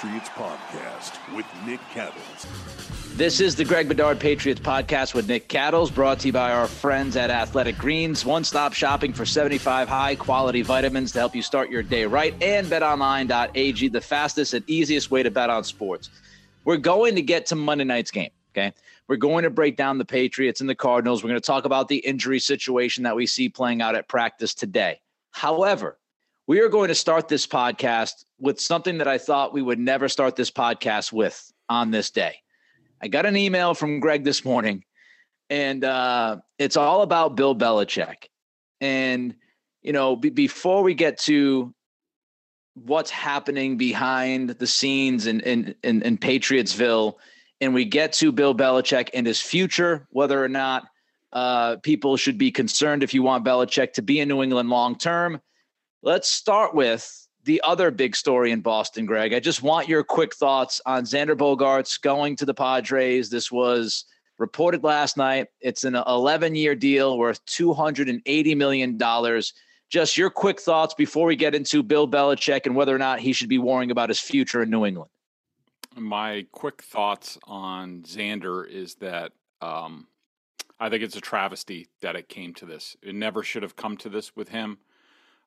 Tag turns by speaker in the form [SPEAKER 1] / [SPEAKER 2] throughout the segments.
[SPEAKER 1] Patriots Podcast with Nick Cattles.
[SPEAKER 2] This is the Greg Bedard Patriots podcast with Nick Cattles, brought to you by our friends at Athletic Greens. One stop shopping for 75 high quality vitamins to help you start your day right. And betonline.ag, the fastest and easiest way to bet on sports. We're going to get to Monday night's game. Okay. We're going to break down the Patriots and the Cardinals. We're going to talk about the injury situation that we see playing out at practice today. However, we are going to start this podcast with something that I thought we would never start this podcast with on this day. I got an email from Greg this morning, and uh, it's all about Bill Belichick. And, you know, be before we get to what's happening behind the scenes in, in, in, in Patriotsville, and we get to Bill Belichick and his future, whether or not uh, people should be concerned if you want Belichick to be in New England long term. Let's start with the other big story in Boston, Greg. I just want your quick thoughts on Xander Bogaerts going to the Padres. This was reported last night. It's an 11 year deal worth $280 million. Just your quick thoughts before we get into Bill Belichick and whether or not he should be worrying about his future in New England.
[SPEAKER 3] My quick thoughts on Xander is that um, I think it's a travesty that it came to this. It never should have come to this with him.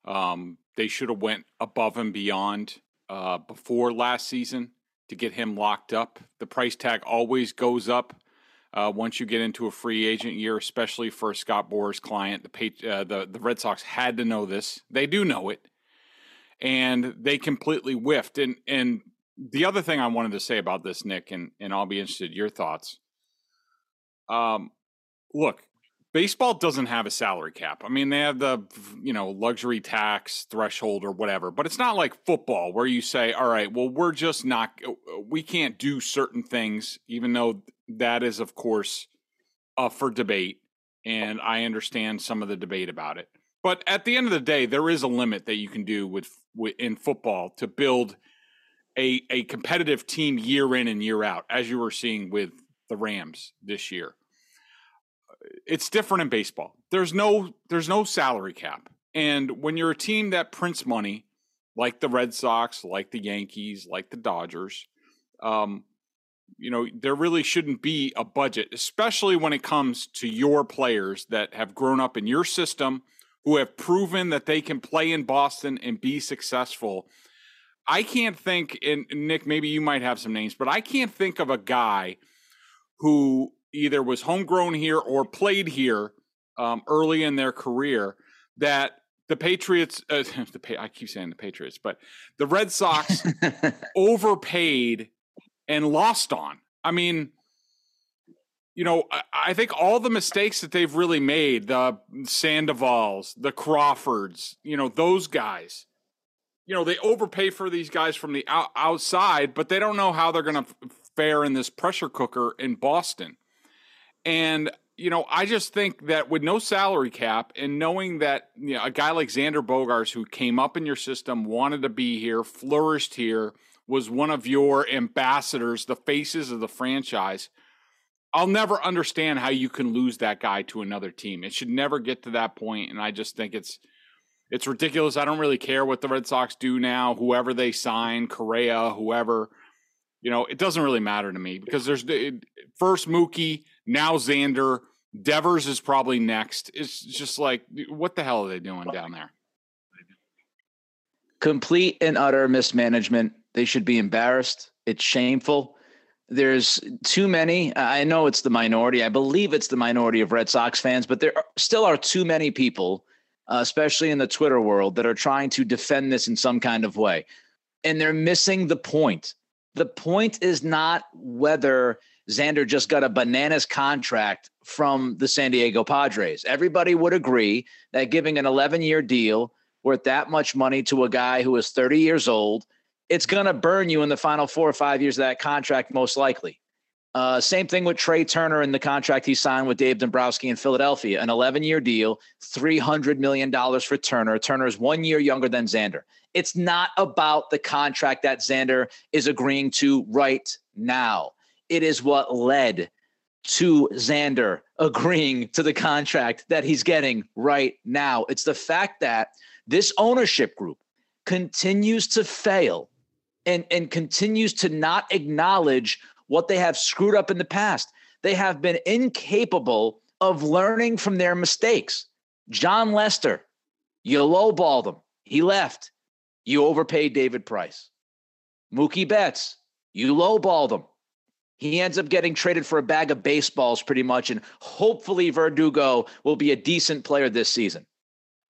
[SPEAKER 3] Um, they should have went above and beyond uh, before last season to get him locked up. The price tag always goes up uh, once you get into a free agent year, especially for Scott Boras client. The, uh, the the Red Sox had to know this. They do know it, and they completely whiffed. And and the other thing I wanted to say about this, Nick, and and I'll be interested in your thoughts. Um, look, baseball doesn't have a salary cap. I mean, they have the you know luxury tax threshold or whatever, but it's not like football where you say, "All right, well, we're just not we can't do certain things," even though that is, of course, up for debate, and I understand some of the debate about it. But at the end of the day, there is a limit that you can do with, with in football to build a a competitive team year in and year out, as you were seeing with the Rams this year it's different in baseball. There's no there's no salary cap. And when you're a team that prints money, like the Red Sox, like the Yankees, like the Dodgers, um, you know, there really shouldn't be a budget, especially when it comes to your players that have grown up in your system, who have proven that they can play in Boston and be successful. I can't think, and Nick, maybe you might have some names, but I can't think of a guy who either was homegrown here or played here um, early in their career that the Patriots, uh, the I keep saying the Patriots, but the Red Sox overpaid and lost on. I mean, you know, I, I think all the mistakes that they've really made, the Sandovals, the Crawfords, you know, those guys, you know, they overpay for these guys from the out, outside, but they don't know how they're going to fare in this pressure cooker in Boston. And you know, I just think that with no salary cap and knowing that you know, a guy like Xander Bogaerts, who came up in your system, wanted to be here, flourished here, was one of your ambassadors, the faces of the franchise. I'll never understand how you can lose that guy to another team. It should never get to that point, and I just think it's it's ridiculous. I don't really care what the Red Sox do now. Whoever they sign, Correa, whoever, you know, it doesn't really matter to me because there's first Mookie, now Xander, Devers is probably next. It's just like, what the hell are they doing down there?
[SPEAKER 2] complete and utter mismanagement. They should be embarrassed. It's shameful. There's too many. I know it's the minority. I believe it's the minority of Red Sox fans, but there still are too many people, uh, especially in the Twitter world, that are trying to defend this in some kind of way. And they're missing the point. The point is not whether Xander just got a bananas contract from the San Diego Padres. Everybody would agree that giving an 11 year deal worth that much money to a guy who is 30 years old, it's going to burn you in the final four or five years of that contract, most likely. Uh, same thing with Trea Turner and the contract he signed with Dave Dombrowski in Philadelphia, an 11 year deal, $300 million for Turner. Turner is one year younger than Xander. It's not about the contract that Xander is agreeing to right now. It is what led to Xander agreeing to the contract that he's getting right now. It's the fact that this ownership group continues to fail and, and continues to not acknowledge what they have screwed up in the past. They have been incapable of learning from their mistakes. Jon Lester, you lowballed him. He left. You overpaid David Price. Mookie Betts, you lowballed him. He ends up getting traded for a bag of baseballs pretty much. And hopefully Verdugo will be a decent player this season.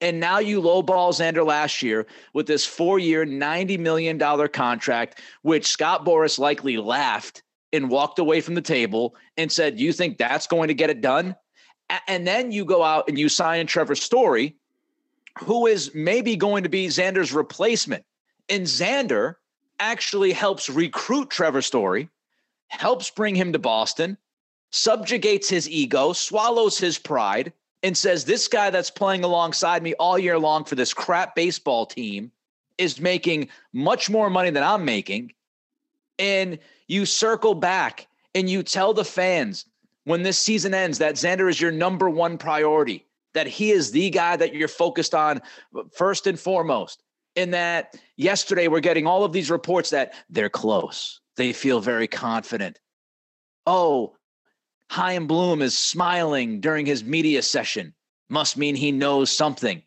[SPEAKER 2] And now you lowball Xander last year with this four year, $90 million contract, which Scott Boras likely laughed and walked away from the table and said, You think that's going to get it done? And then you go out and you sign Trevor Story, who is maybe going to be Xander's replacement. And Xander actually helps recruit Trevor Story, helps bring him to Boston, subjugates his ego, swallows his pride, and says this guy that's playing alongside me all year long for this crap baseball team is making much more money than I'm making. And you circle back and you tell the fans when this season ends that Xander is your number one priority, that he is the guy that you're focused on first and foremost. And that yesterday we're getting all of these reports that they're close. They feel very confident. Oh, Chaim Bloom is smiling during his media session. Must mean he knows something.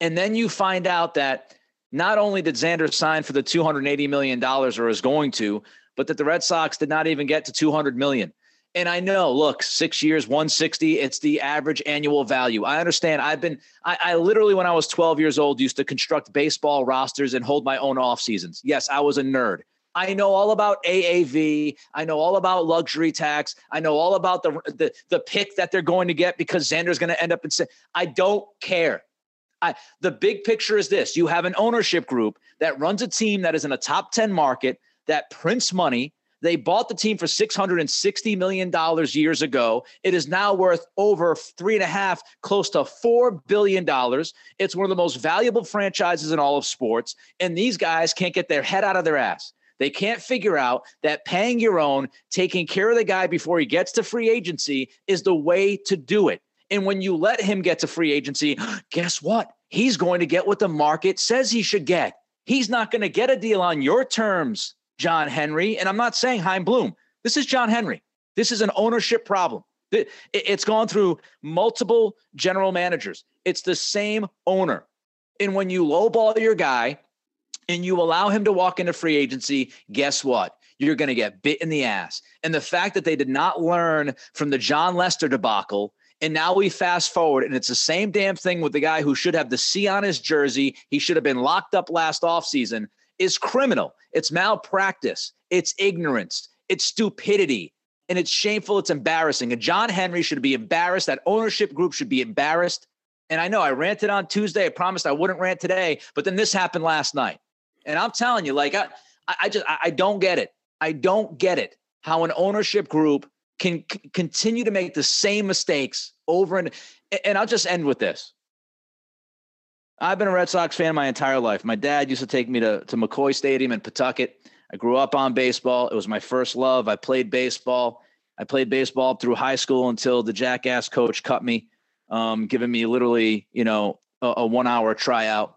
[SPEAKER 2] And then you find out that not only did Xander sign for the $280 million or is going to, but that the Red Sox did not even get to 200 million. And I know, look, six years, 160, it's the average annual value. I understand. I've been, I, I, literally, when I was 12 years old, used to construct baseball rosters and hold my own off seasons. Yes, I was a nerd. I know all about AAV. I know all about luxury tax. I know all about the the, the pick that they're going to get because Xander's going to end up in. I don't care. I, the big picture is this: you have an ownership group that runs a team that is in a top ten market that prints money. They bought the team for $660 million years ago. It is now worth over three and a half, close to $4 billion. It's one of the most valuable franchises in all of sports. And these guys can't get their head out of their ass. They can't figure out that paying your own, taking care of the guy before he gets to free agency is the way to do it. And when you let him get to free agency, guess what? He's going to get what the market says he should get. He's not going to get a deal on your terms, John Henry. And I'm not saying Chaim Bloom. This is John Henry. This is an ownership problem. It's gone through multiple general managers. It's the same owner. And when you lowball your guy, and you allow him to walk into free agency, guess what? You're going to get bit in the ass. And the fact that they did not learn from the Jon Lester debacle, and now we fast forward, and it's the same damn thing with the guy who should have the C on his jersey. He should have been locked up last offseason, is criminal. It's malpractice. It's ignorance. It's stupidity. And it's shameful. It's embarrassing. And John Henry should be embarrassed. That ownership group should be embarrassed. And I know I ranted on Tuesday. I promised I wouldn't rant today, but then this happened last night. And I'm telling you, like I, I just I don't get it. I don't get it how an ownership group can c- continue to make the same mistakes over and and I'll just end with this. I've been a Red Sox fan my entire life. My dad used to take me to, to McCoy Stadium in Pawtucket. I grew up on baseball. It was my first love. I played baseball. I played baseball through high school until the jackass coach cut me, um, giving me literally, you know, a, a one hour tryout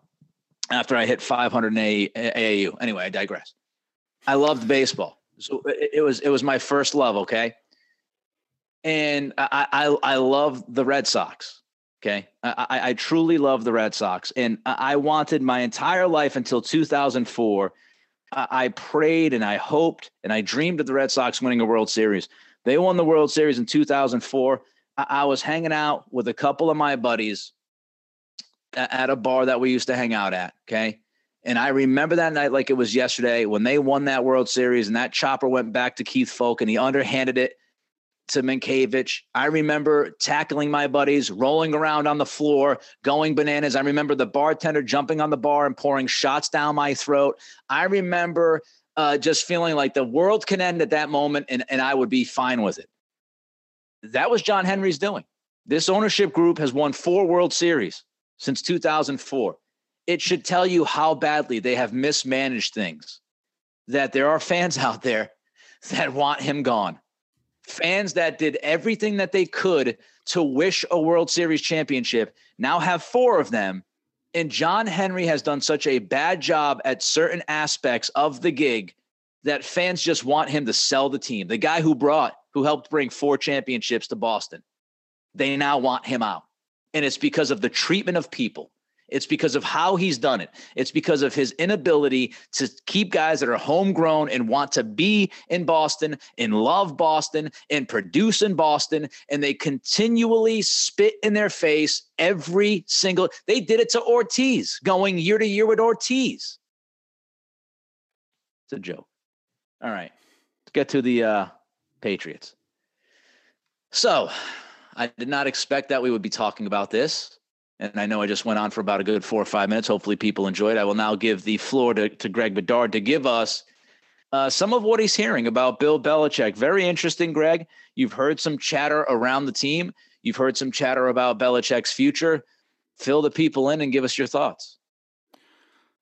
[SPEAKER 2] after I hit 500 in a- AAU. Anyway, I digress. I loved baseball. So it, it was it was my first love. Okay, and I I, I love the Red Sox. Okay. I, I, truly love the Red Sox. And I, wanted my entire life until 2004. I, prayed and I hoped and I dreamed of the Red Sox winning a World Series. They won the World Series in 2004. I, I was hanging out with a couple of my buddies at, a bar that we used to hang out at. Okay. And I remember that night like it was yesterday when they won that World Series and that chopper went back to Keith Foulke and he underhanded it to Mientkiewicz. I remember tackling my buddies, rolling around on the floor, going bananas. I remember the bartender jumping on the bar and pouring shots down my throat. I remember uh, just feeling like the world can end at that moment and, and I would be fine with it. That was John Henry's doing. This ownership group has won four World Series since 2004. It should tell you how badly they have mismanaged things, that there are fans out there that want him gone fans that did everything that they could to wish a World Series championship now have four of them. And John Henry has done such a bad job at certain aspects of the gig that fans just want him to sell the team. The guy who brought, who helped bring four championships to Boston, they now want him out. And it's because of the treatment of people. It's because of how he's done it. It's because of his inability to keep guys that are homegrown and want to be in Boston and love Boston and produce in Boston. And they continually spit in their face every single. They did it to Ortiz, going year to year with Ortiz. It's a joke. All right, let's get to the uh, Patriots. So, I did not expect that we would be talking about this. And I know I just went on for about a good four or five minutes. Hopefully, people enjoyed. I will now give the floor to, to Greg Bedard to give us uh, some of what he's hearing about Bill Belichick. Very interesting, Greg. You've heard some chatter around the team. You've heard some chatter about Belichick's future. Fill the people in and give us your thoughts.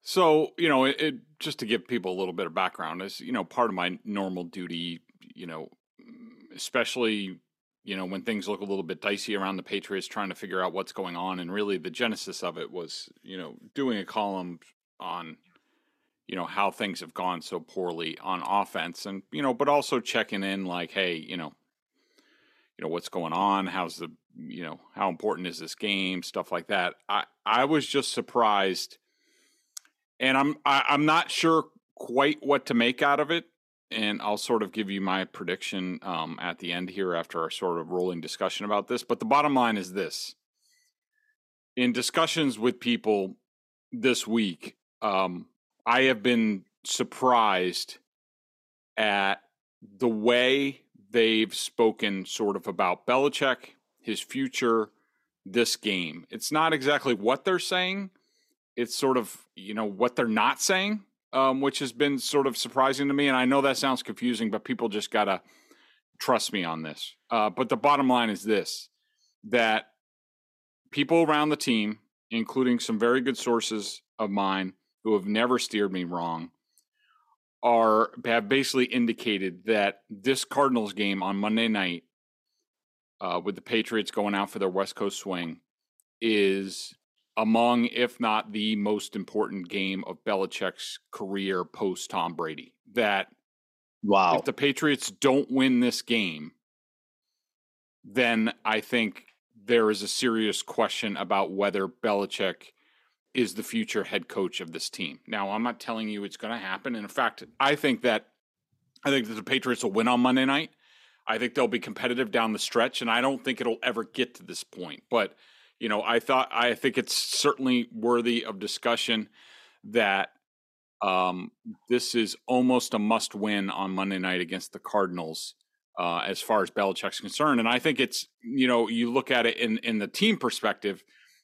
[SPEAKER 3] So, you know, it, it, just to give people a little bit of background is, you know, part of my normal duty, you know, especially you know, when things look a little bit dicey around the Patriots, trying to figure out what's going on. And really, the genesis of it was, you know, doing a column on, you know, how things have gone so poorly on offense, and you know, but also checking in, like, hey, you know, you know, what's going on? How's the, you know, how important is this game? Stuff like that. I I was just surprised, and I'm I, am i am not sure quite what to make out of it and I'll sort of give you my prediction um, at the end here after our sort of rolling discussion about this. But the bottom line is this: in discussions with people this week, um, I have been surprised at the way they've spoken, sort of about Belichick, his future, this game. It's not exactly what they're saying; it's sort of you know what they're not saying um, which has been sort of surprising to me. And I know that sounds confusing, but people just got to trust me on this. Uh, but the bottom line is this that people around the team, including some very good sources of mine who have never steered me wrong, are have basically indicated that this Cardinals game on Monday night, uh, with the Patriots going out for their West Coast swing, is among, if not the most important game of Belichick's career post Tom Brady. That
[SPEAKER 2] wow,
[SPEAKER 3] if the Patriots don't win this game, then I think there is a serious question about whether Belichick is the future head coach of this team. Now, I'm not telling you it's going to happen. And in fact, I think that I think that the Patriots will win on Monday night. I think they'll be competitive down the stretch, and I don't think it'll ever get to this point. But you know, I thought I think it's certainly worthy of discussion that um, this is almost a must win on Monday night against the Cardinals. Uh, as far as Belichick's concerned, and I think it's you know you look at it in in the team perspective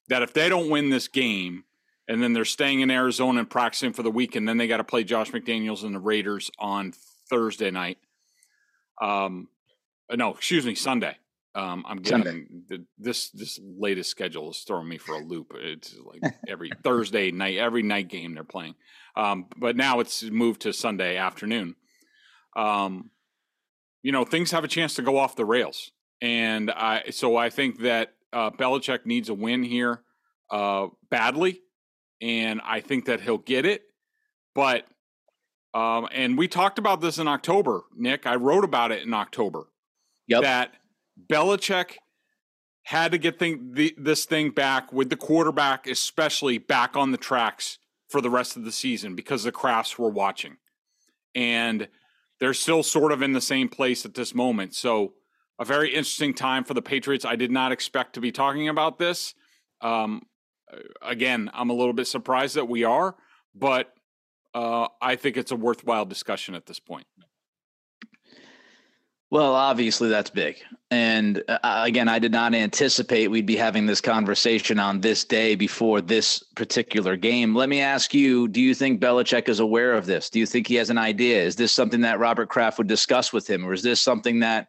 [SPEAKER 3] that if they don't win this game, and then they're staying in Arizona and practicing for the week, and then they got to play Josh McDaniels and the Raiders on Thursday night. Um, no, excuse me, Sunday. Um, I'm getting the, this this latest schedule is throwing me for a loop. It's like every Thursday night, every night game they're playing. Um, but now it's moved to Sunday afternoon. Um, you know, things have a chance to go off the rails, and I so I think that uh, Belichick needs a win here uh, badly, and I think that he'll get it. But um, and we talked about this in October, Nick. I wrote about it in October.
[SPEAKER 2] Yep.
[SPEAKER 3] That Belichick had to get thing, the, this thing back with the quarterback, especially back on the tracks for the rest of the season because the Krafts were watching. And they're still sort of in the same place at this moment. So, a very interesting time for the Patriots. I did not expect to be talking about this. Um, again, I'm a little bit surprised that we are, but uh, I think it's a worthwhile discussion at this point.
[SPEAKER 2] Well, obviously that's big. And uh, again, I did not anticipate we'd be having this conversation on this day before this particular game. Let me ask you, do you think Belichick is aware of this? Do you think he has an idea? Is this something that Robert Kraft would discuss with him? Or is this something that,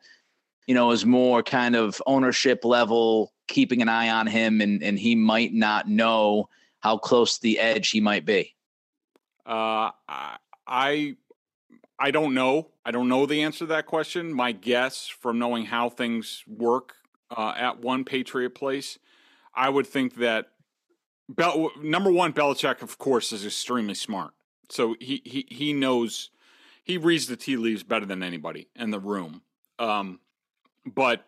[SPEAKER 2] you know, is more kind of ownership level, keeping an eye on him and, and he might not know how close the edge he might be?
[SPEAKER 3] Uh, I I don't know. I don't know the answer to that question. My guess from knowing how things work uh, at one Patriot place, I would think that number one, Belichick, of course, is extremely smart. So he he he knows he reads the tea leaves better than anybody in the room. Um, but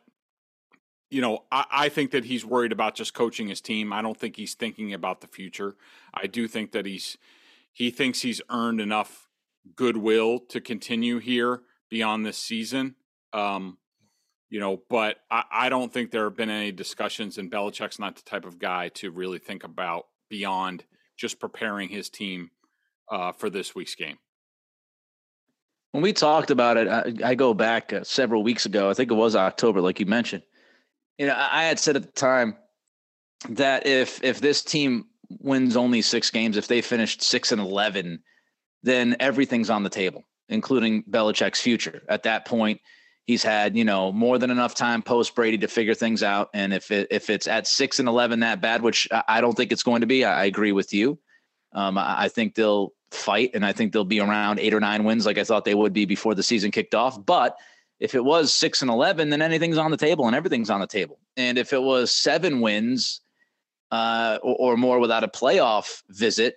[SPEAKER 3] you know, I, I think that he's worried about just coaching his team. I don't think he's thinking about the future. I do think that he's he thinks he's earned enough goodwill to continue here beyond this season. Um, you know, but I, I, don't think there have been any discussions, and Belichick's not the type of guy to really think about beyond just preparing his team uh, for this week's game.
[SPEAKER 2] When we talked about it, I, I go back uh, several weeks ago. I think it was October, like you mentioned. You know, I had said at the time that if if this team wins only six games, if they finished six and eleven then everything's on the table, including Belichick's future. At that point, he's had you know more than enough time post Brady to figure things out. And if it, if it's at six and eleven that bad, which I don't think it's going to be, I, agree with you. Um, I, I think they'll fight, and I think they'll be around eight or nine wins, like I thought they would be before the season kicked off. But if it was six and eleven, then anything's on the table, and everything's on the table. And if it was seven wins uh, or, or more without a playoff visit,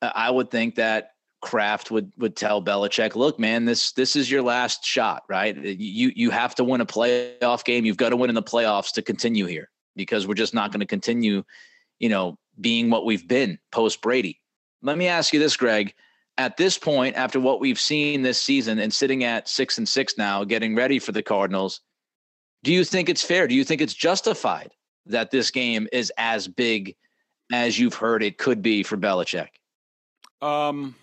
[SPEAKER 2] I would think that Kraft would would tell Belichick, "Look, man, this this is your last shot, right? You you have to win a playoff game. You've got to win in the playoffs to continue here because we're just not going to continue, you know, being what we've been post Brady." Let me ask you this, Greg. At this point, after what we've seen this season and sitting at six and six now, getting ready for the Cardinals, do you think it's fair? Do you think it's justified that this game is as big as you've heard it could be for Belichick?
[SPEAKER 3] Um,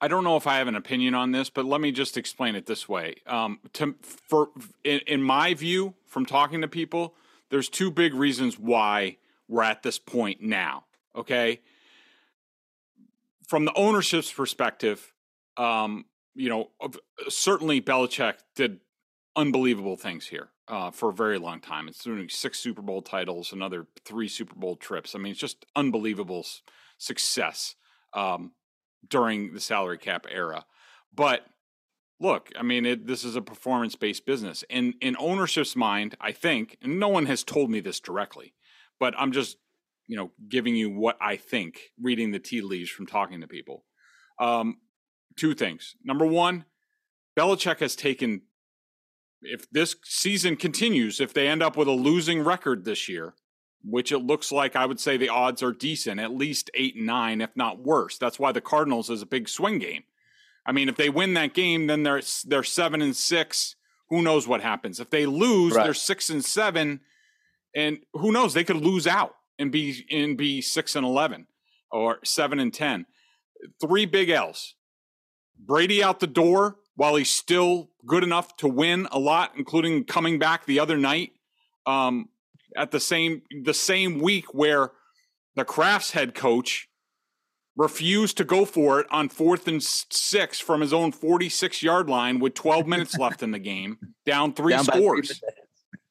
[SPEAKER 3] I don't know if I have an opinion on this, but let me just explain it this way. Um, to, for in, in my view, from talking to people, there's two big reasons why we're at this point now. Okay, from the ownership's perspective, um, you know, certainly Belichick did unbelievable things here uh, for a very long time. It's doing six Super Bowl titles, another three Super Bowl trips. I mean, it's just unbelievable success. Um, during the salary cap era. But look, I mean, it, this is a performance based business. And in ownership's mind, I think, and no one has told me this directly, but I'm just, you know, giving you what I think, reading the tea leaves from talking to people. Um, two things. Number one, Belichick has taken, if this season continues, if they end up with a losing record this year, which it looks like I would say the odds are decent, at least eight and nine, if not worse. That's why the Cardinals is a big swing game. I mean, if they win that game, then they're they're seven and six. Who knows what happens? If they lose, right. they're six and seven, and who knows? They could lose out and be and be six and eleven or seven and ten. Three big L's. Brady out the door while he's still good enough to win a lot, including coming back the other night. Um, at the same the same week where the Krafts head coach refused to go for it on fourth and six from his own 46 yard line with 12 minutes left in the game, down three down scores.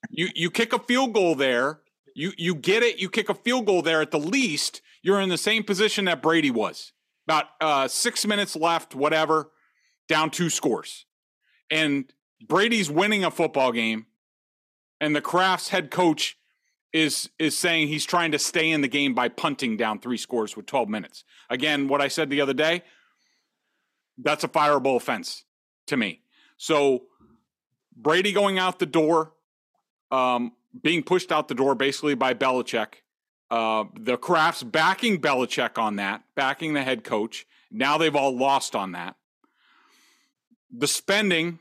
[SPEAKER 3] You you kick a field goal there, you you get it, you kick a field goal there at the least, you're in the same position that Brady was. About uh, six minutes left, whatever, down two scores. And Brady's winning a football game, and the Krafts head coach is is saying he's trying to stay in the game by punting down three scores with 12 minutes. Again, what I said the other day, that's a fireable offense to me. So Brady going out the door um, being pushed out the door basically by Belichick. Uh, the Krafts backing Belichick on that, backing the head coach. Now they've all lost on that. The spending,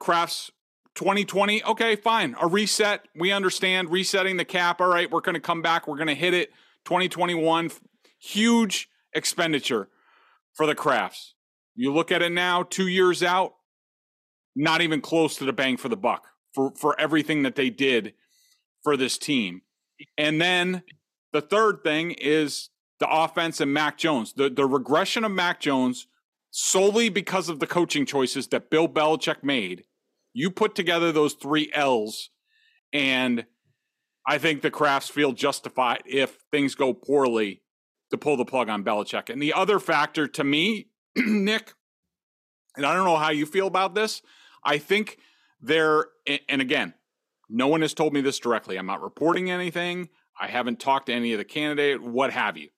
[SPEAKER 3] Krafts 2020, okay, fine. A reset. We understand resetting the cap. All right, we're going to come back. We're going to hit it. 2021, huge expenditure for the Krafts. You look at it now, two years out, not even close to the bang for the buck for, for everything that they did for this team. And then the third thing is the offense and Mac Jones. The the regression of Mac Jones solely because of the coaching choices that Bill Belichick made. You put together those three L's, and I think the Krafts feel justified if things go poorly to pull the plug on Belichick. And the other factor to me, Nick, and I don't know how you feel about this, I think there, and again, no one has told me this directly. I'm not reporting anything. I haven't talked to any of the candidate, what have you.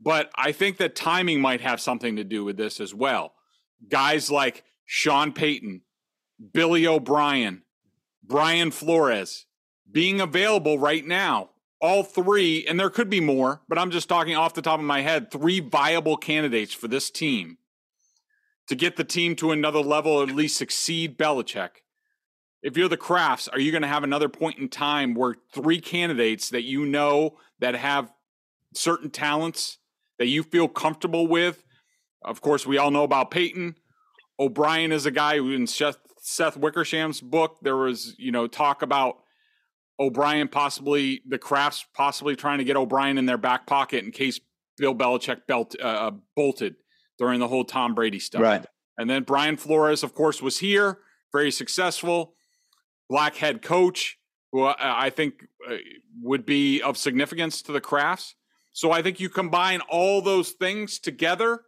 [SPEAKER 3] But I think that timing might have something to do with this as well. Guys like Sean Payton, Billy O'Brien, Brian Flores being available right now. All three, and there could be more, but I'm just talking off the top of my head, three viable candidates for this team to get the team to another level, or at least succeed Belichick. If you're the Krafts, are you going to have another point in time where three candidates that you know that have certain talents that you feel comfortable with? Of course, we all know about Payton. O'Brien is a guy who, in Seth Wickersham's book, there was you know talk about O'Brien possibly the Krafts possibly trying to get O'Brien in their back pocket in case Bill Belichick belt, uh, uh bolted during the whole Tom Brady stuff.
[SPEAKER 2] Right.
[SPEAKER 3] And then Brian Flores, of course, was here, very successful, black head coach, who I think uh, would be of significance to the Krafts. So I think you combine all those things together,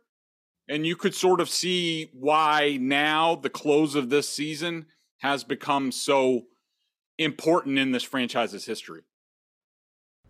[SPEAKER 3] and you could sort of see why now the close of this season has become so important in this franchise's history.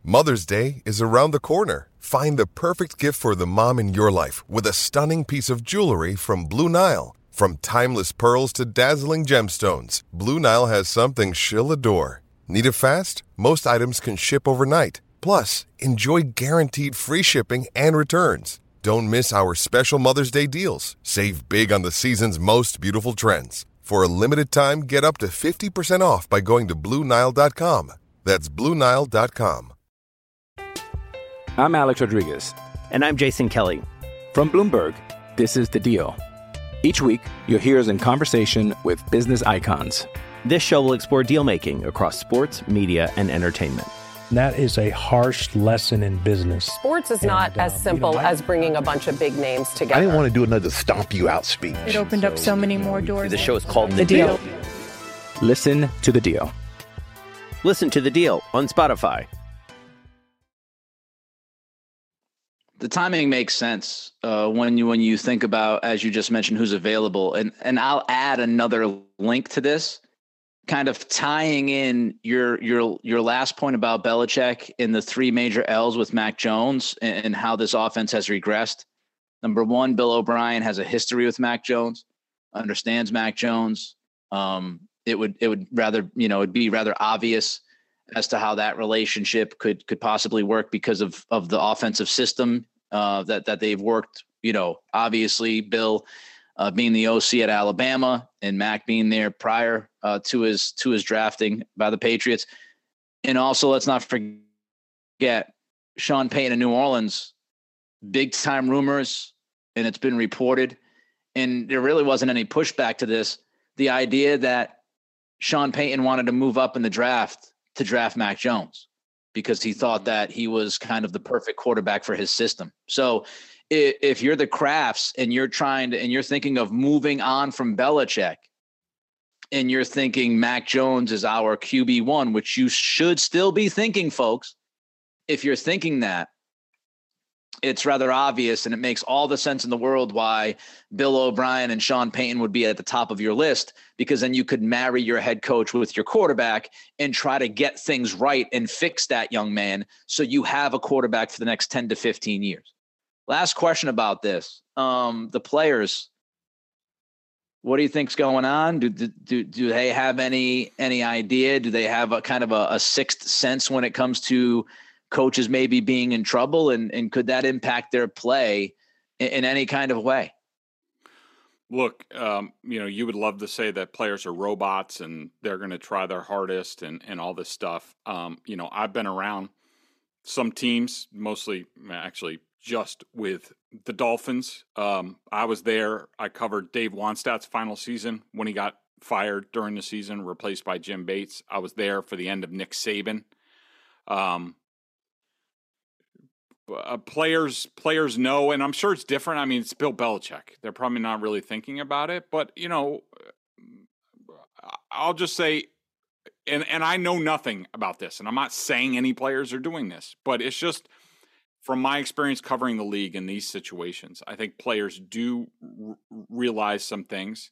[SPEAKER 4] Mother's Day is around the corner. Find the perfect gift for the mom in your life with a stunning piece of jewelry from Blue Nile. From timeless pearls to dazzling gemstones, Blue Nile has something she'll adore. Need it fast? Most items can ship overnight. Plus, enjoy guaranteed free shipping and returns. Don't miss our special Mother's Day deals. Save big on the season's most beautiful trends. For a limited time, get up to 50% off by going to Bluenile.com. That's Bluenile.com.
[SPEAKER 5] I'm Alex Rodriguez.
[SPEAKER 6] And I'm Jason Kelly.
[SPEAKER 5] From Bloomberg, this is The Deal. Each week, you'll hear us in conversation with business icons.
[SPEAKER 6] This show will explore deal making across sports, media, and entertainment.
[SPEAKER 7] That is a harsh lesson in business.
[SPEAKER 8] Sports is not as
[SPEAKER 7] um,
[SPEAKER 8] simple
[SPEAKER 7] you know, I-
[SPEAKER 8] as bringing a bunch of big names together.
[SPEAKER 9] I didn't want to do another stomp you out speech.
[SPEAKER 10] It opened up so many more doors.
[SPEAKER 6] The show is called
[SPEAKER 10] The Deal.
[SPEAKER 5] Listen to The Deal.
[SPEAKER 6] Listen to the deal on Spotify.
[SPEAKER 2] the timing makes sense uh, when you when you think about as you just mentioned who's available and and I'll add another link to this kind of tying in your your your last point about Belichick in the three major L's with Mac Jones and, and how this offense has regressed. Number one, Bill O'Brien has a history with Mac Jones, understands Mac Jones. Um, it would it would rather you know it'd be rather obvious as to how that relationship could could possibly work because of of the offensive system uh, that that they've worked. You know, obviously Bill uh, being the OC at Alabama and Mac being there prior uh, to his to his drafting by the Patriots, and also let's not forget Sean Payton in New Orleans, big time rumors, and it's been reported, and there really wasn't any pushback to this. The idea that Sean Payton wanted to move up in the draft to draft Mac Jones because he thought that he was kind of the perfect quarterback for his system. So if you're the Krafts and you're trying to and you're thinking of moving on from Belichick and you're thinking Mac Jones is our QB1, which you should still be thinking, folks. If you're thinking that, it's rather obvious and it makes all the sense in the world why Bill O'Brien and Sean Payton would be at the top of your list because then you could marry your head coach with your quarterback and try to get things right and fix that young man so you have a quarterback for the next 10 to 15 years. Last question about this. Um, the players What do you think's going on? Do, do do they have any any idea? Do they have a kind of a, a sixth sense when it comes to coaches maybe being in trouble, and and could that impact their play in, in any kind of way?
[SPEAKER 3] Look, um, you know, you would love to say that players are robots and they're going to try their hardest and and all this stuff. Um, you know, I've been around some teams, mostly actually just with the Dolphins. Um, I was there. I covered Dave Wannstedt's final season when he got fired during the season, replaced by Jim Bates. I was there for the end of Nick Saban. Um, uh, players players know, and I'm sure it's different. I mean, it's Bill Belichick. They're probably not really thinking about it, but you know, I'll just say, and and I know nothing about this, and I'm not saying any players are doing this, but it's just from my experience covering the league in these situations, I think players do r- realize some things.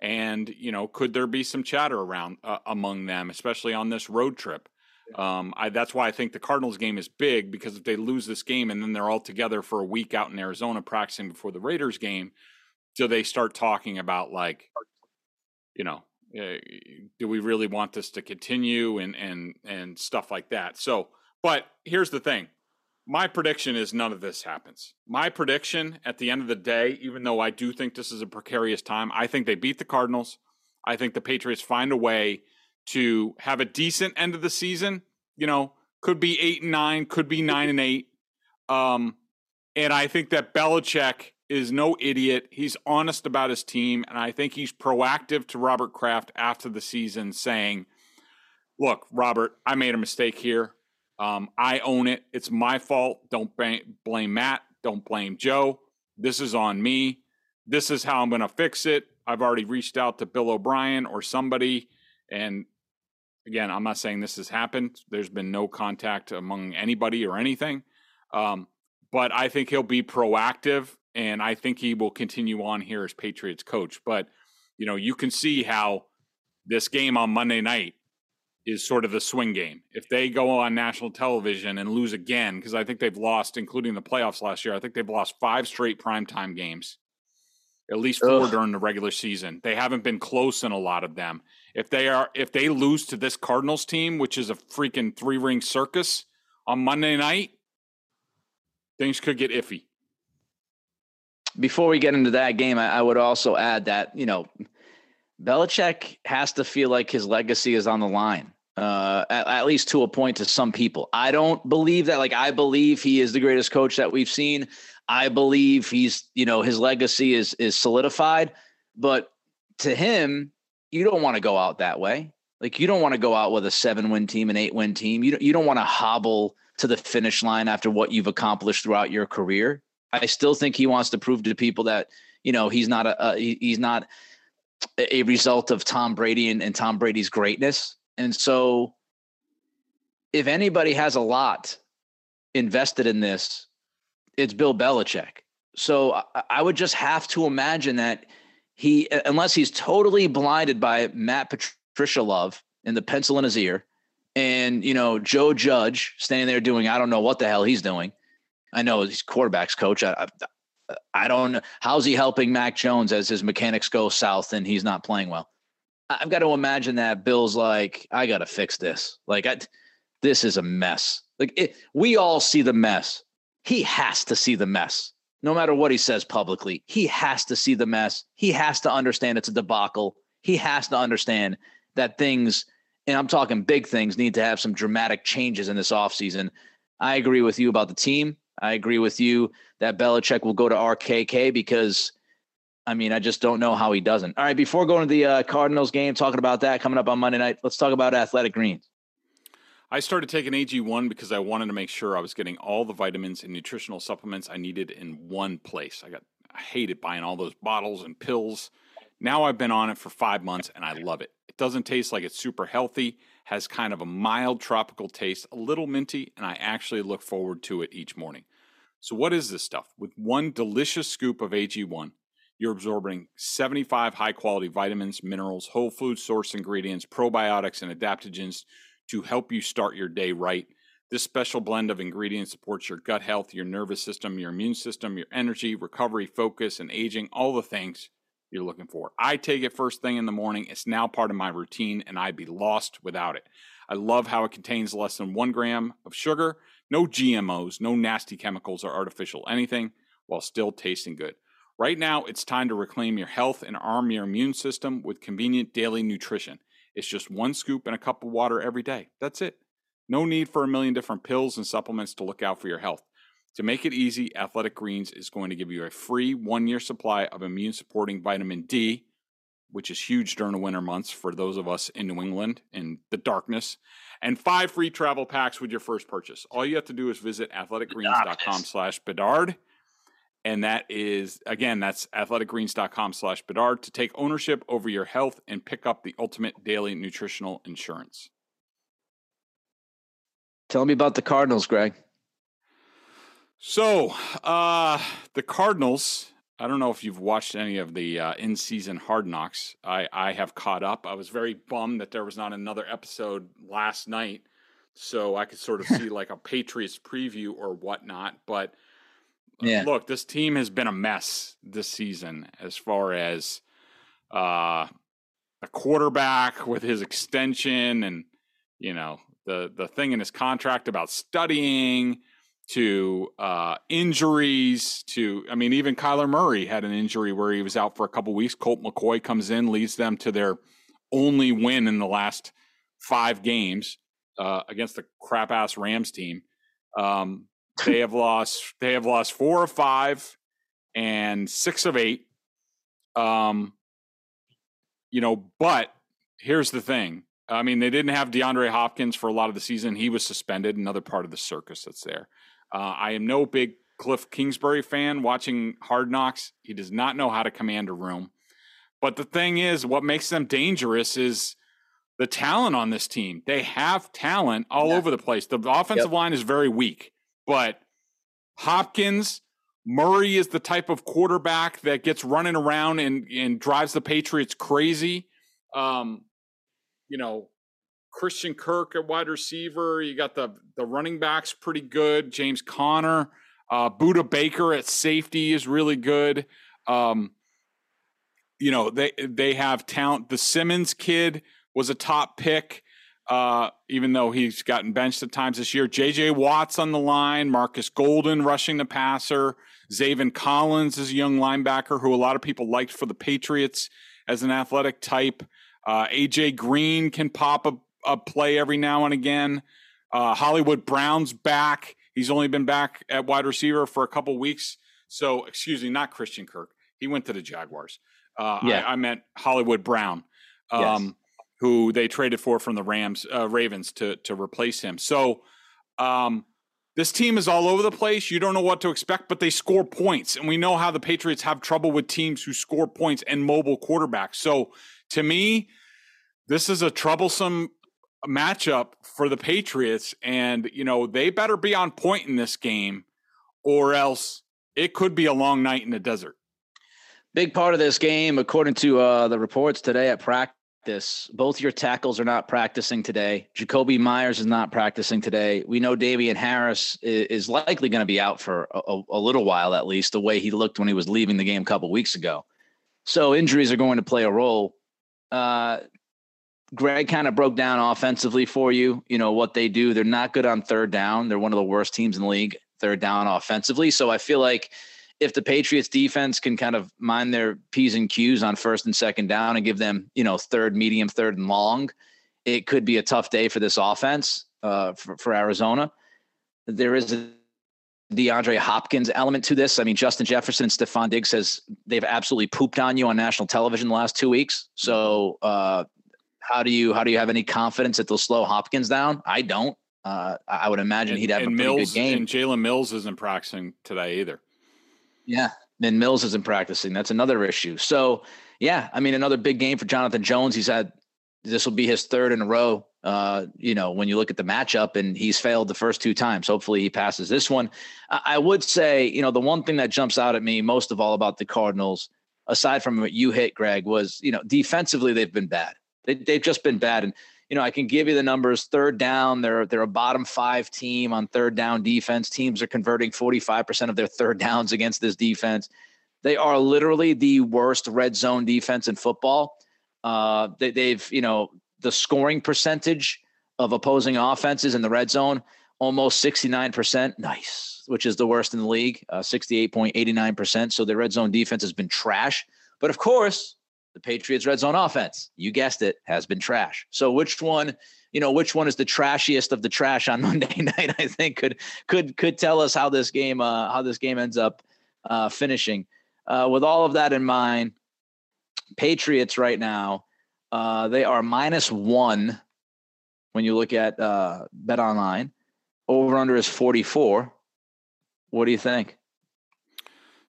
[SPEAKER 3] And, you know, could there be some chatter around uh, among them, especially on this road trip? Um, I, that's why I think the Cardinals game is big because if they lose this game and then they're all together for a week out in Arizona practicing before the Raiders game, do they start talking about like, you know, uh, do we really want this to continue and and and stuff like that? So, but here's the thing: my prediction is none of this happens. My prediction at the end of the day, even though I do think this is a precarious time, I think they beat the Cardinals. I think the Patriots find a way to have a decent end of the season. You know, could be eight and nine, could be nine and eight. Um, and I think that Belichick is no idiot. He's honest about his team. And I think he's proactive to Robert Kraft after the season saying, look, Robert, I made a mistake here. Um, I own it. It's my fault. Don't blame Matt. Don't blame Joe. This is on me. This is how I'm going to fix it. I've already reached out to Bill O'Brien or somebody. And again, I'm not saying this has happened. There's been no contact among anybody or anything. Um, but I think he'll be proactive and I think he will continue on here as Patriots coach. But, you know, you can see how this game on Monday night is sort of the swing game. If they go on national television and lose again, because I think they've lost, including the playoffs last year, I think they've lost five straight primetime games, at least four Ugh. during the regular season. They haven't been close in a lot of them. If they are, if they lose to this Cardinals team, which is a freaking three ring circus on Monday night, things could get iffy.
[SPEAKER 2] Before we get into that game, I, I would also add that you know. Belichick has to feel like his legacy is on the line uh, at, at, least to a point to some people. I don't believe that. Like, I believe he is the greatest coach that we've seen. I believe he's, you know, his legacy is is solidified. But to him, you don't want to go out that way. Like, you don't want to go out with a seven win team, an eight win team. You don't, you don't want to hobble to the finish line after what you've accomplished throughout your career. I still think he wants to prove to people that you know he's not a, a he's not a result of Tom Brady and, and Tom Brady's greatness. And so, if anybody has a lot invested in this, it's Bill Belichick. So I, would just have to imagine that he, unless he's totally blinded by Matt Patricia Love and the pencil in his ear, and you know Joe Judge standing there doing I don't know what the hell he's doing. I know he's quarterbacks coach. I, I, I don't know how's he helping Mac Jones as his mechanics go south and he's not playing well. I've got to imagine that Bill's like, I got to fix this. Like, I, this is a mess. Like, it, we all see the mess. He has to see the mess. No matter what he says publicly, he has to see the mess. He has to understand it's a debacle. He has to understand that things, and I'm talking big things, need to have some dramatic changes in this offseason. I agree with you about the team. I agree with you that Belichick will go to RKK because I mean, I just don't know how he doesn't. All right, before going to the uh, Cardinals game, talking about that coming up on Monday night, let's talk about Athletic Greens.
[SPEAKER 3] I started taking AG1 because I wanted to make sure I was getting all the vitamins and nutritional supplements I needed in one place. I got I hated buying all those bottles and pills. Now I've been on it for 5 months and I love it. It doesn't taste like it's super healthy, has kind of a mild tropical taste, a little minty, and I actually look forward to it each morning. So what is this stuff? With one delicious scoop of AG1, you're absorbing 75 high quality vitamins, minerals, whole food source ingredients, probiotics, and adaptogens to help you start your day right. This special blend of ingredients supports your gut health, your nervous system, your immune system, your energy, recovery, focus, and aging, all the things you're looking for. I take it first thing in the morning. It's now part of my routine, and I'd be lost without it. I love how it contains less than one gram of sugar, no GMOs, no nasty chemicals or artificial anything, while still tasting good. Right now, it's time to reclaim your health and arm your immune system with convenient daily nutrition. It's just one scoop and a cup of water every day. That's it. No need for a million different pills and supplements to look out for your health. To make it easy, Athletic Greens is going to give you a free one year supply of immune supporting vitamin D, which is huge during the winter months for those of us in New England in the darkness, and five free travel packs with your first purchase. All you have to do is visit athleticgreens.com slash bedard. And that is, again, that's athleticgreens.com slash bedard to take ownership over your health and pick up the ultimate daily nutritional insurance.
[SPEAKER 2] Tell me about the Cardinals, Greg.
[SPEAKER 3] So, uh, the Cardinals, I don't know if you've watched any of the uh, in season hard knocks. I, I have caught up. I was very bummed that there was not another episode last night so I could sort of see like a Patriots preview or whatnot. But yeah. look, this team has been a mess this season as far as uh, a quarterback with his extension and, you know, the, the thing in his contract about studying to uh, injuries to I mean even Kyler Murray had an injury where he was out for a couple weeks. Colt McCoy comes in, leads them to their only win in the last five games uh, against the crap ass Rams team. Um, they have lost they have lost four of five and six of eight. Um, you know, but here's the thing. I mean, they didn't have DeAndre Hopkins for a lot of the season. He was suspended, another part of the circus that's there. Uh, I am no big Kliff Kingsbury fan watching Hard Knocks. He does not know how to command a room. But the thing is, what makes them dangerous is the talent on this team. They have talent all yeah. over the place. The offensive yep. line is very weak, but Hopkins, Murray is the type of quarterback that gets running around and, and drives the Patriots crazy. Um, you know, Christian Kirk at wide receiver. You got the the running backs pretty good. James Conner, uh, Baker at safety is really good. Um, you know they they have talent. The Simmons kid was a top pick, uh, even though he's gotten benched at times this year. J.J. Watts on the line, Marcus Golden rushing the passer, Zaven Collins is a young linebacker who a lot of people liked for the Patriots as an athletic type. Uh, AJ Green can pop a a play every now and again. Uh, Hollywood Brown's back. He's only been back at wide receiver for a couple weeks. So, excuse me, not Christian Kirk. He went to the Jaguars. Uh, yeah. I, I, meant Hollywood Brown, um, yes. Who they traded for from the Rams, uh, Ravens to to replace him. So, um, this team is all over the place. You don't know what to expect, but they score points, and we know how the Patriots have trouble with teams who score points and mobile quarterbacks. So, to me, this is a troublesome matchup for the Patriots, and you know they better be on point in this game, or else it could be a long night in the desert.
[SPEAKER 2] Big part of this game, according to uh, the reports today at practice, both your tackles are not practicing today. Jakobi Myers is not practicing today. We know Damien Harris is, likely going to be out for a, a, little while, at least the way he looked when he was leaving the game a couple weeks ago. So injuries are going to play a role. Uh, Greg kind of broke down offensively for you, you know, what they do. They're not good on third down. They're one of the worst teams in the league, third down offensively. So I feel like if the Patriots defense can kind of mind their P's and Q's on first and second down and give them, you know, third, medium, third, and long, it could be a tough day for this offense uh, for, for Arizona. There is a DeAndre Hopkins element to this. I mean, Justin Jefferson and Stefon Diggs says they've absolutely pooped on you on national television the last two weeks. So uh, how do you how do you have any confidence that they'll slow Hopkins down? I don't. Uh, I would imagine and, he'd have a pretty
[SPEAKER 3] Mills,
[SPEAKER 2] good game.
[SPEAKER 3] And Jalen Mills isn't practicing today either.
[SPEAKER 2] Yeah, Then Mills isn't practicing. That's another issue. So yeah, I mean another big game for Jonathan Jones. He's had this will be his third in a row. Uh, you know, when you look at the matchup, and he's failed the first two times. Hopefully, he passes this one. I, I would say, you know, the one thing that jumps out at me most of all about the Cardinals, aside from what you hit, Greg, was you know defensively they've been bad. They, they've just been bad. And, you know, I can give you the numbers. Third down, they're they're a bottom five team on third down defense. Teams are converting 45% of their third downs against this defense. They are literally the worst red zone defense in football. Uh, they, they've, you know, the scoring percentage of opposing offenses in the red zone almost 69%. Nice, which is the worst in the league, uh, 68.89%. So the red zone defense has been trash. But of course, the Patriots red zone offense, you guessed it, has been trash. So which one, you know, which one is the trashiest of the trash on Monday night? I think could could could tell us how this game uh, how this game ends up uh, finishing. Uh, with all of that in mind, Patriots right now, uh, they are minus one when you look at uh, Bet Online. Over under is 44. What do you think?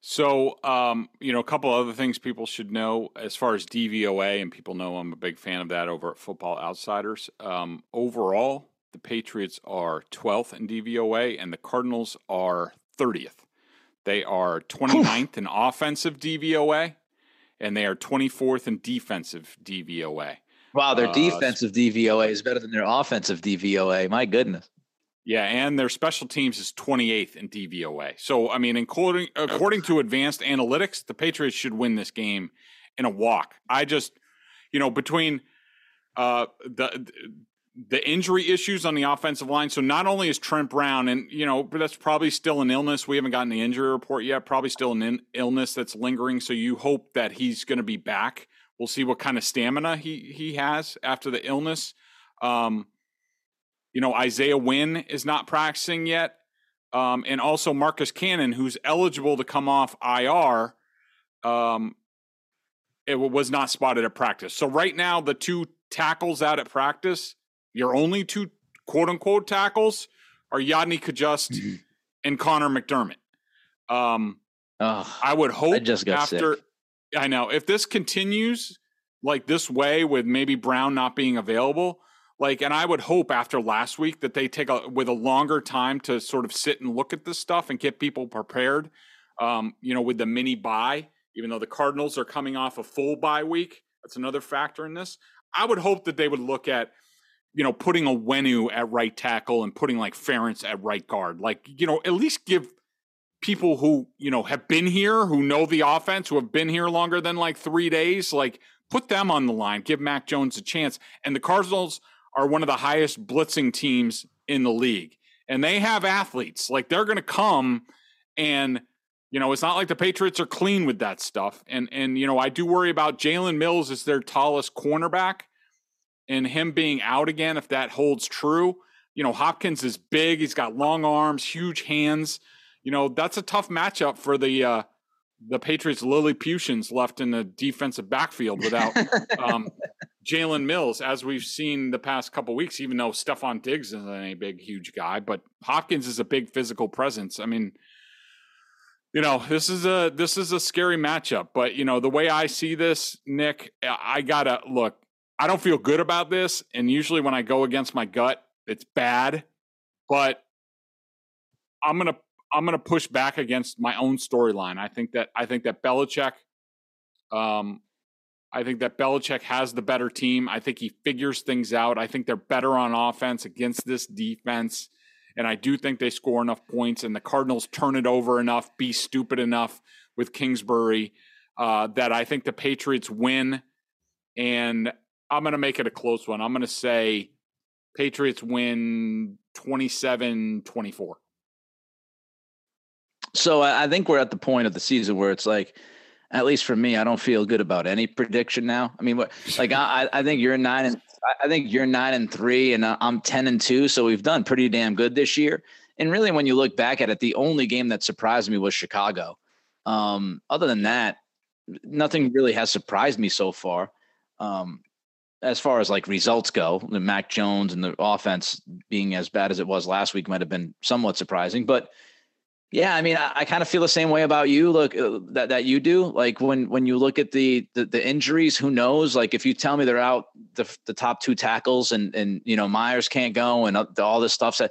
[SPEAKER 3] So, um, you know, a couple other things people should know as far as DVOA, and people know I'm a big fan of that over at Football Outsiders. Um, overall, the Patriots are 12th in DVOA, and the Cardinals are 30th. They are 29th in offensive DVOA, and they are 24th in defensive DVOA.
[SPEAKER 2] Wow, their uh, defensive DVOA is better than their offensive DVOA. My goodness.
[SPEAKER 3] Yeah, and their special teams is 28th in DVOA. So, I mean, according according to advanced analytics, the Patriots should win this game in a walk. I just, you know, between uh, the the injury issues on the offensive line. So not only is Trent Brown, and you know, but that's probably still an illness. We haven't gotten the injury report yet. Probably still an in- illness that's lingering. So you hope that he's going to be back. We'll see what kind of stamina he he has after the illness. Um, you know, Isaiah Wynn is not practicing yet. Um, and also Marcus Cannon, who's eligible to come off IR, um, it was not spotted at practice. So right now, the two tackles out at practice, your only two quote unquote tackles, are Yodny Cajuste mm-hmm. and Conor McDermott. Um, oh, I would hope I just got after. Sick. I know if this continues like this way, with maybe Brown not being available, like, and I would hope after last week that they take a with a longer time to sort of sit and look at this stuff and get people prepared. Um, you know, with the mini bye, even though the Cardinals are coming off a full bye week, that's another factor in this. I would hope that they would look at, you know, putting Onwenu at right tackle and putting like Ferentz at right guard. Like, you know, at least give people who, you know, have been here, who know the offense, who have been here longer than like three days, like put them on the line, give Mac Jones a chance. And the Cardinals are one of the highest blitzing teams in the league. And they have athletes. Like they're going to come and you know, it's not like the Patriots are clean with that stuff. And and you know, I do worry about Jalen Mills as their tallest cornerback and him being out again if that holds true. You know, Hopkins is big, he's got long arms, huge hands. You know, that's a tough matchup for the uh the Patriots Lilliputians left in the defensive backfield without um, Jalen Mills, as we've seen the past couple weeks, even though Stefon Diggs isn't a big, huge guy, but Hopkins is a big physical presence. I mean, you know, this is a this is a scary matchup. But you know, the way I see this, Nick, I gotta look. I don't feel good about this, and usually when I go against my gut, it's bad. But I'm gonna I'm gonna push back against my own storyline. I think that I think that Belichick um, I think that Belichick has the better team. I think he figures things out. I think they're better on offense against this defense. And I do think they score enough points, and the Cardinals turn it over enough, be stupid enough with Kingsbury uh, that I think the Patriots win. And I'm going to make it a close one. I'm going to say Patriots win 27 24.
[SPEAKER 2] So I think we're at the point of the season where it's like, at least for me, I don't feel good about any prediction now. I mean, what like I, I think you're nine and I think you're nine and three, and I'm ten and two. So we've done pretty damn good this year. And really, when you look back at it, the only game that surprised me was Chicago. Um, other than that, nothing really has surprised me so far. Um, as far as like results go, the Mac Jones and the offense being as bad as it was last week might have been somewhat surprising, but yeah, I mean, I, I kind of feel the same way about you. Look, uh, that that you do. Like when when you look at the, the, the injuries, who knows? Like if you tell me they're out the the top two tackles and and you know Myers can't go and all this stuff, so,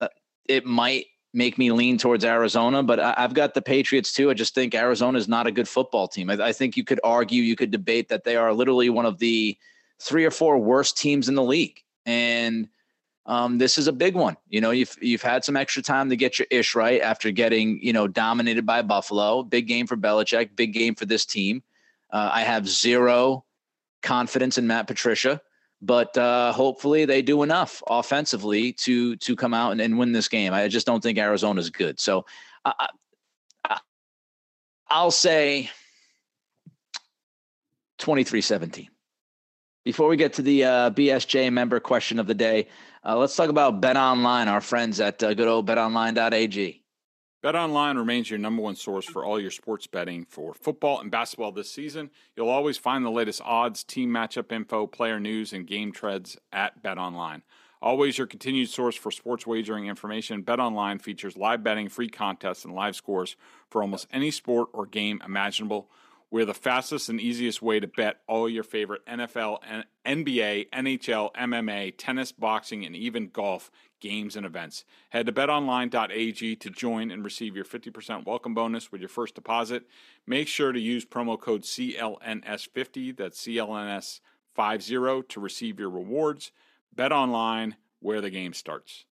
[SPEAKER 2] uh, it might make me lean towards Arizona. But I, have got the Patriots too. I just think Arizona is not a good football team. I, I think you could argue, you could debate that they are literally one of the three or four worst teams in the league, and um, this is a big one. You know, you've you've had some extra time to get your ish right after getting you know dominated by Buffalo. Big game for Belichick. Big game for this team. Uh, I have zero confidence in Matt Patricia, but uh, hopefully they do enough offensively to to come out and, and win this game. I just don't think Arizona is good. So I, I, I'll say 23-17. Before we get to the uh, BSJ member question of the day, uh, let's talk about Bet Online, our friends at uh, good old betonline.ag.
[SPEAKER 3] BetOnline remains your number one source for all your sports betting for football and basketball this season. You'll always find the latest odds, team matchup info, player news, and game trends at BetOnline. Always your continued source for sports wagering information, BetOnline features live betting, free contests, and live scores for almost any sport or game imaginable. We're the fastest and easiest way to bet all your favorite NFL, NBA, NHL, MMA, tennis, boxing, and even golf games and events. Head to betonline.ag to join and receive your 50% welcome bonus with your first deposit. Make sure to use promo code CLNS50, that's CLNS50, to receive your rewards. Bet online, where the game starts.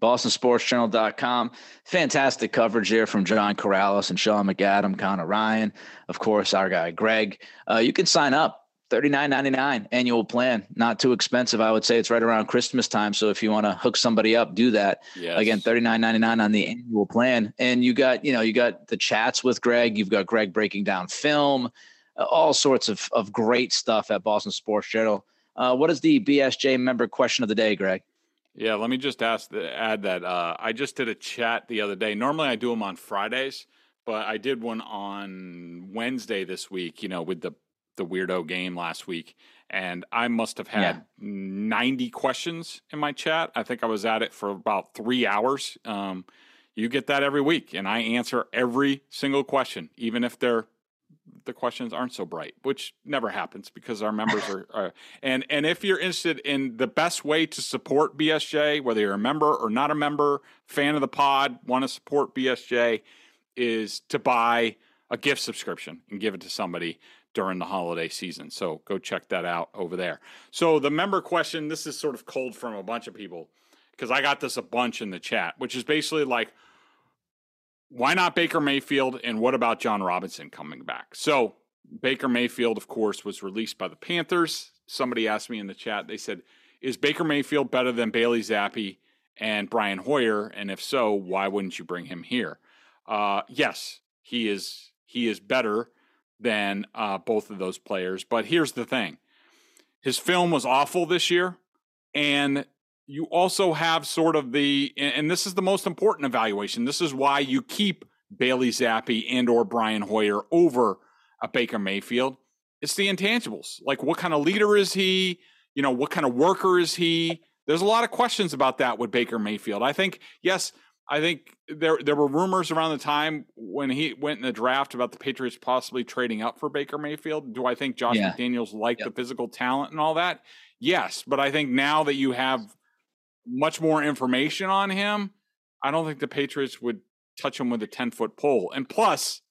[SPEAKER 2] BostonSportsJournal.com. Fantastic coverage there from John Karalis and Sean McAdam, Conor Ryan, of course, our guy Greg. Uh, you can sign up. $39.99 annual plan. Not too expensive. I would say it's right around Christmas time. So if you want to hook somebody up, do that. Yes. Again, $39.99 on the annual plan. And you got, you know, you got the chats with Greg. You've got Greg breaking down film, uh, all sorts of, of great stuff at Boston Sports Journal. Uh, what is the BSJ member question of the day, Greg?
[SPEAKER 3] Yeah, let me just ask the, add that uh, I just did a chat the other day. Normally I do them on Fridays, but I did one on Wednesday this week. You know, with the the weirdo game last week, and I must have had yeah. ninety questions in my chat. I think I was at it for about three hours. Um, you get that every week, and I answer every single question, even if they're the questions aren't so bright, which never happens because our members are, are, and and if you're interested in the best way to support BSJ, whether you're a member or not a member, fan of the pod, want to support BSJ, is to buy a gift subscription and give it to somebody during the holiday season. So go check that out over there. So the member question, this is sort of cold from a bunch of people because I got this a bunch in the chat, which is basically like why not Baker Mayfield? And what about Jon Robinson coming back? So, Baker Mayfield, of course, was released by the Panthers. Somebody asked me in the chat, they said, Is Baker Mayfield better than Bailey Zappe and Brian Hoyer? And if so, why wouldn't you bring him here? Uh, yes, he is he is better than uh, both of those players. But here's the thing his film was awful this year. And you also have sort of the, and this is the most important evaluation. This is why you keep Bailey Zappe and or Brian Hoyer over a Baker Mayfield. It's the intangibles. Like what kind of leader is he? You know, what kind of worker is he? There's a lot of questions about that with Baker Mayfield. I think, yes, I think there there were rumors around the time when he went in the draft about the Patriots possibly trading up for Baker Mayfield. Do I think Josh yeah. McDaniels liked yep. the physical talent and all that? Yes, but I think now that you have much more information on him, I don't think the Patriots would touch him with a 10 foot pole. And plus,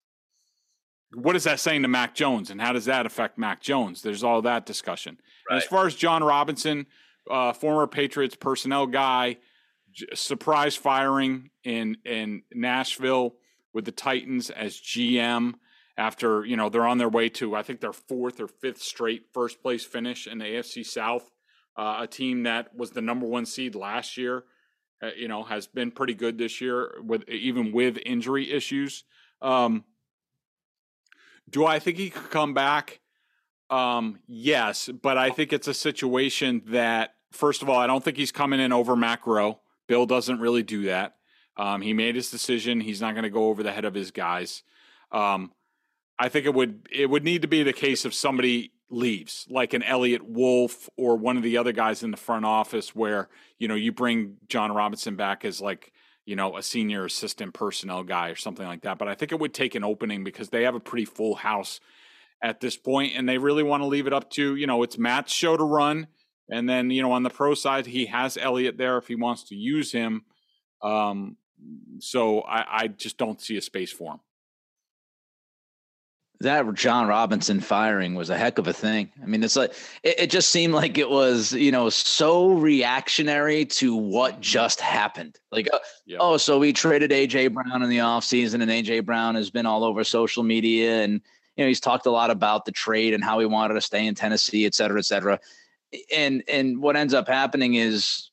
[SPEAKER 3] what is that saying to Mac Jones and how does that affect Mac Jones? There's all that discussion. Right. As far as Jon Robinson, uh, former Patriots personnel guy, j- surprise firing in in Nashville with the Titans as GM after you know they're on their way to I think their fourth or fifth straight first place finish in the AFC South uh, a team that was the number one seed last year. Uh, you know, has been pretty good this year with even with injury issues. Um, do I think he could come back? Um, yes, but I think it's a situation that, first of all, I don't think he's coming in over Matt Groh. Bill doesn't really do that. Um, he made his decision. He's not going to go over the head of his guys. Um, I think it would it would need to be the case of somebody leaves, like an Eliot Wolf or one of the other guys in the front office, where you know you bring Jon Robinson back as like you know a senior assistant personnel guy or something like that. But I think it would take an opening because they have a pretty full house at this point, and they really want to leave it up to you know it's Matt's show to run, and then you know on the pro side he has Eliot there if he wants to use him. Um, so I, I just don't see a space for him.
[SPEAKER 2] That Jon Robinson firing was a heck of a thing. I mean, it's like it, it, just seemed like it was, you know, so reactionary to what just happened. Like, uh, yep. oh, so we traded AJ Brown in the offseason and AJ Brown has been all over social media and you know, he's talked a lot about the trade and how he wanted to stay in Tennessee, et cetera, et cetera. And and what ends up happening is,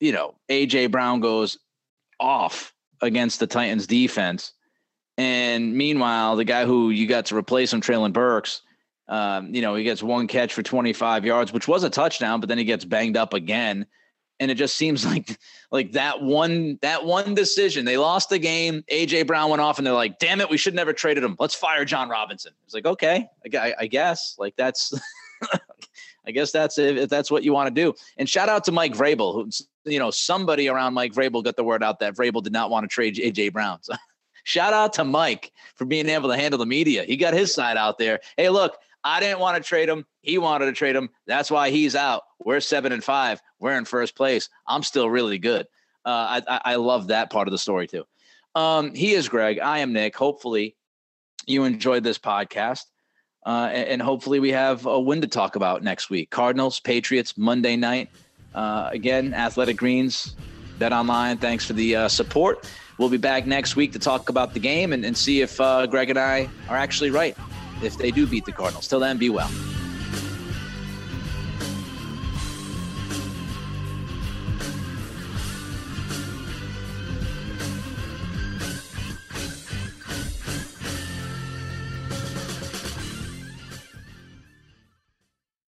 [SPEAKER 2] you know, AJ Brown goes off against the Titans defense and meanwhile, the guy who you got to replace him, Treylon Burks, um, you know, he gets one catch for 25 yards, which was a touchdown, but then he gets banged up again. And it just seems like like that one that one decision. They lost the game. AJ Brown went off, and they're like, "Damn it, we should never traded him. Let's fire Jon Robinson." It's like, okay, I, I guess like that's. I guess that's if that's what you want to do. And shout out to Mike Vrabel, who you know somebody around Mike Vrabel got the word out that Vrabel did not want to trade AJ Brown. So Shout out to Mike for being able to handle the media. He got his side out there. Hey, look, I didn't want to trade him. He wanted to trade him. That's why he's out. We're seven and five. We're in first place. I'm still really good. Uh, I, I love that part of the story too. Um, he is Greg. I am Nick. Hopefully, you enjoyed this podcast. Uh, and, and, hopefully, we have a win to talk about next week. Cardinals, Patriots, Monday night. Uh, again, Athletic Greens, Bet Online. Thanks for the uh, support. We'll be back next week to talk about the game and, and see if uh, Greg and I are actually right if they do beat the Cardinals. Till then, be well.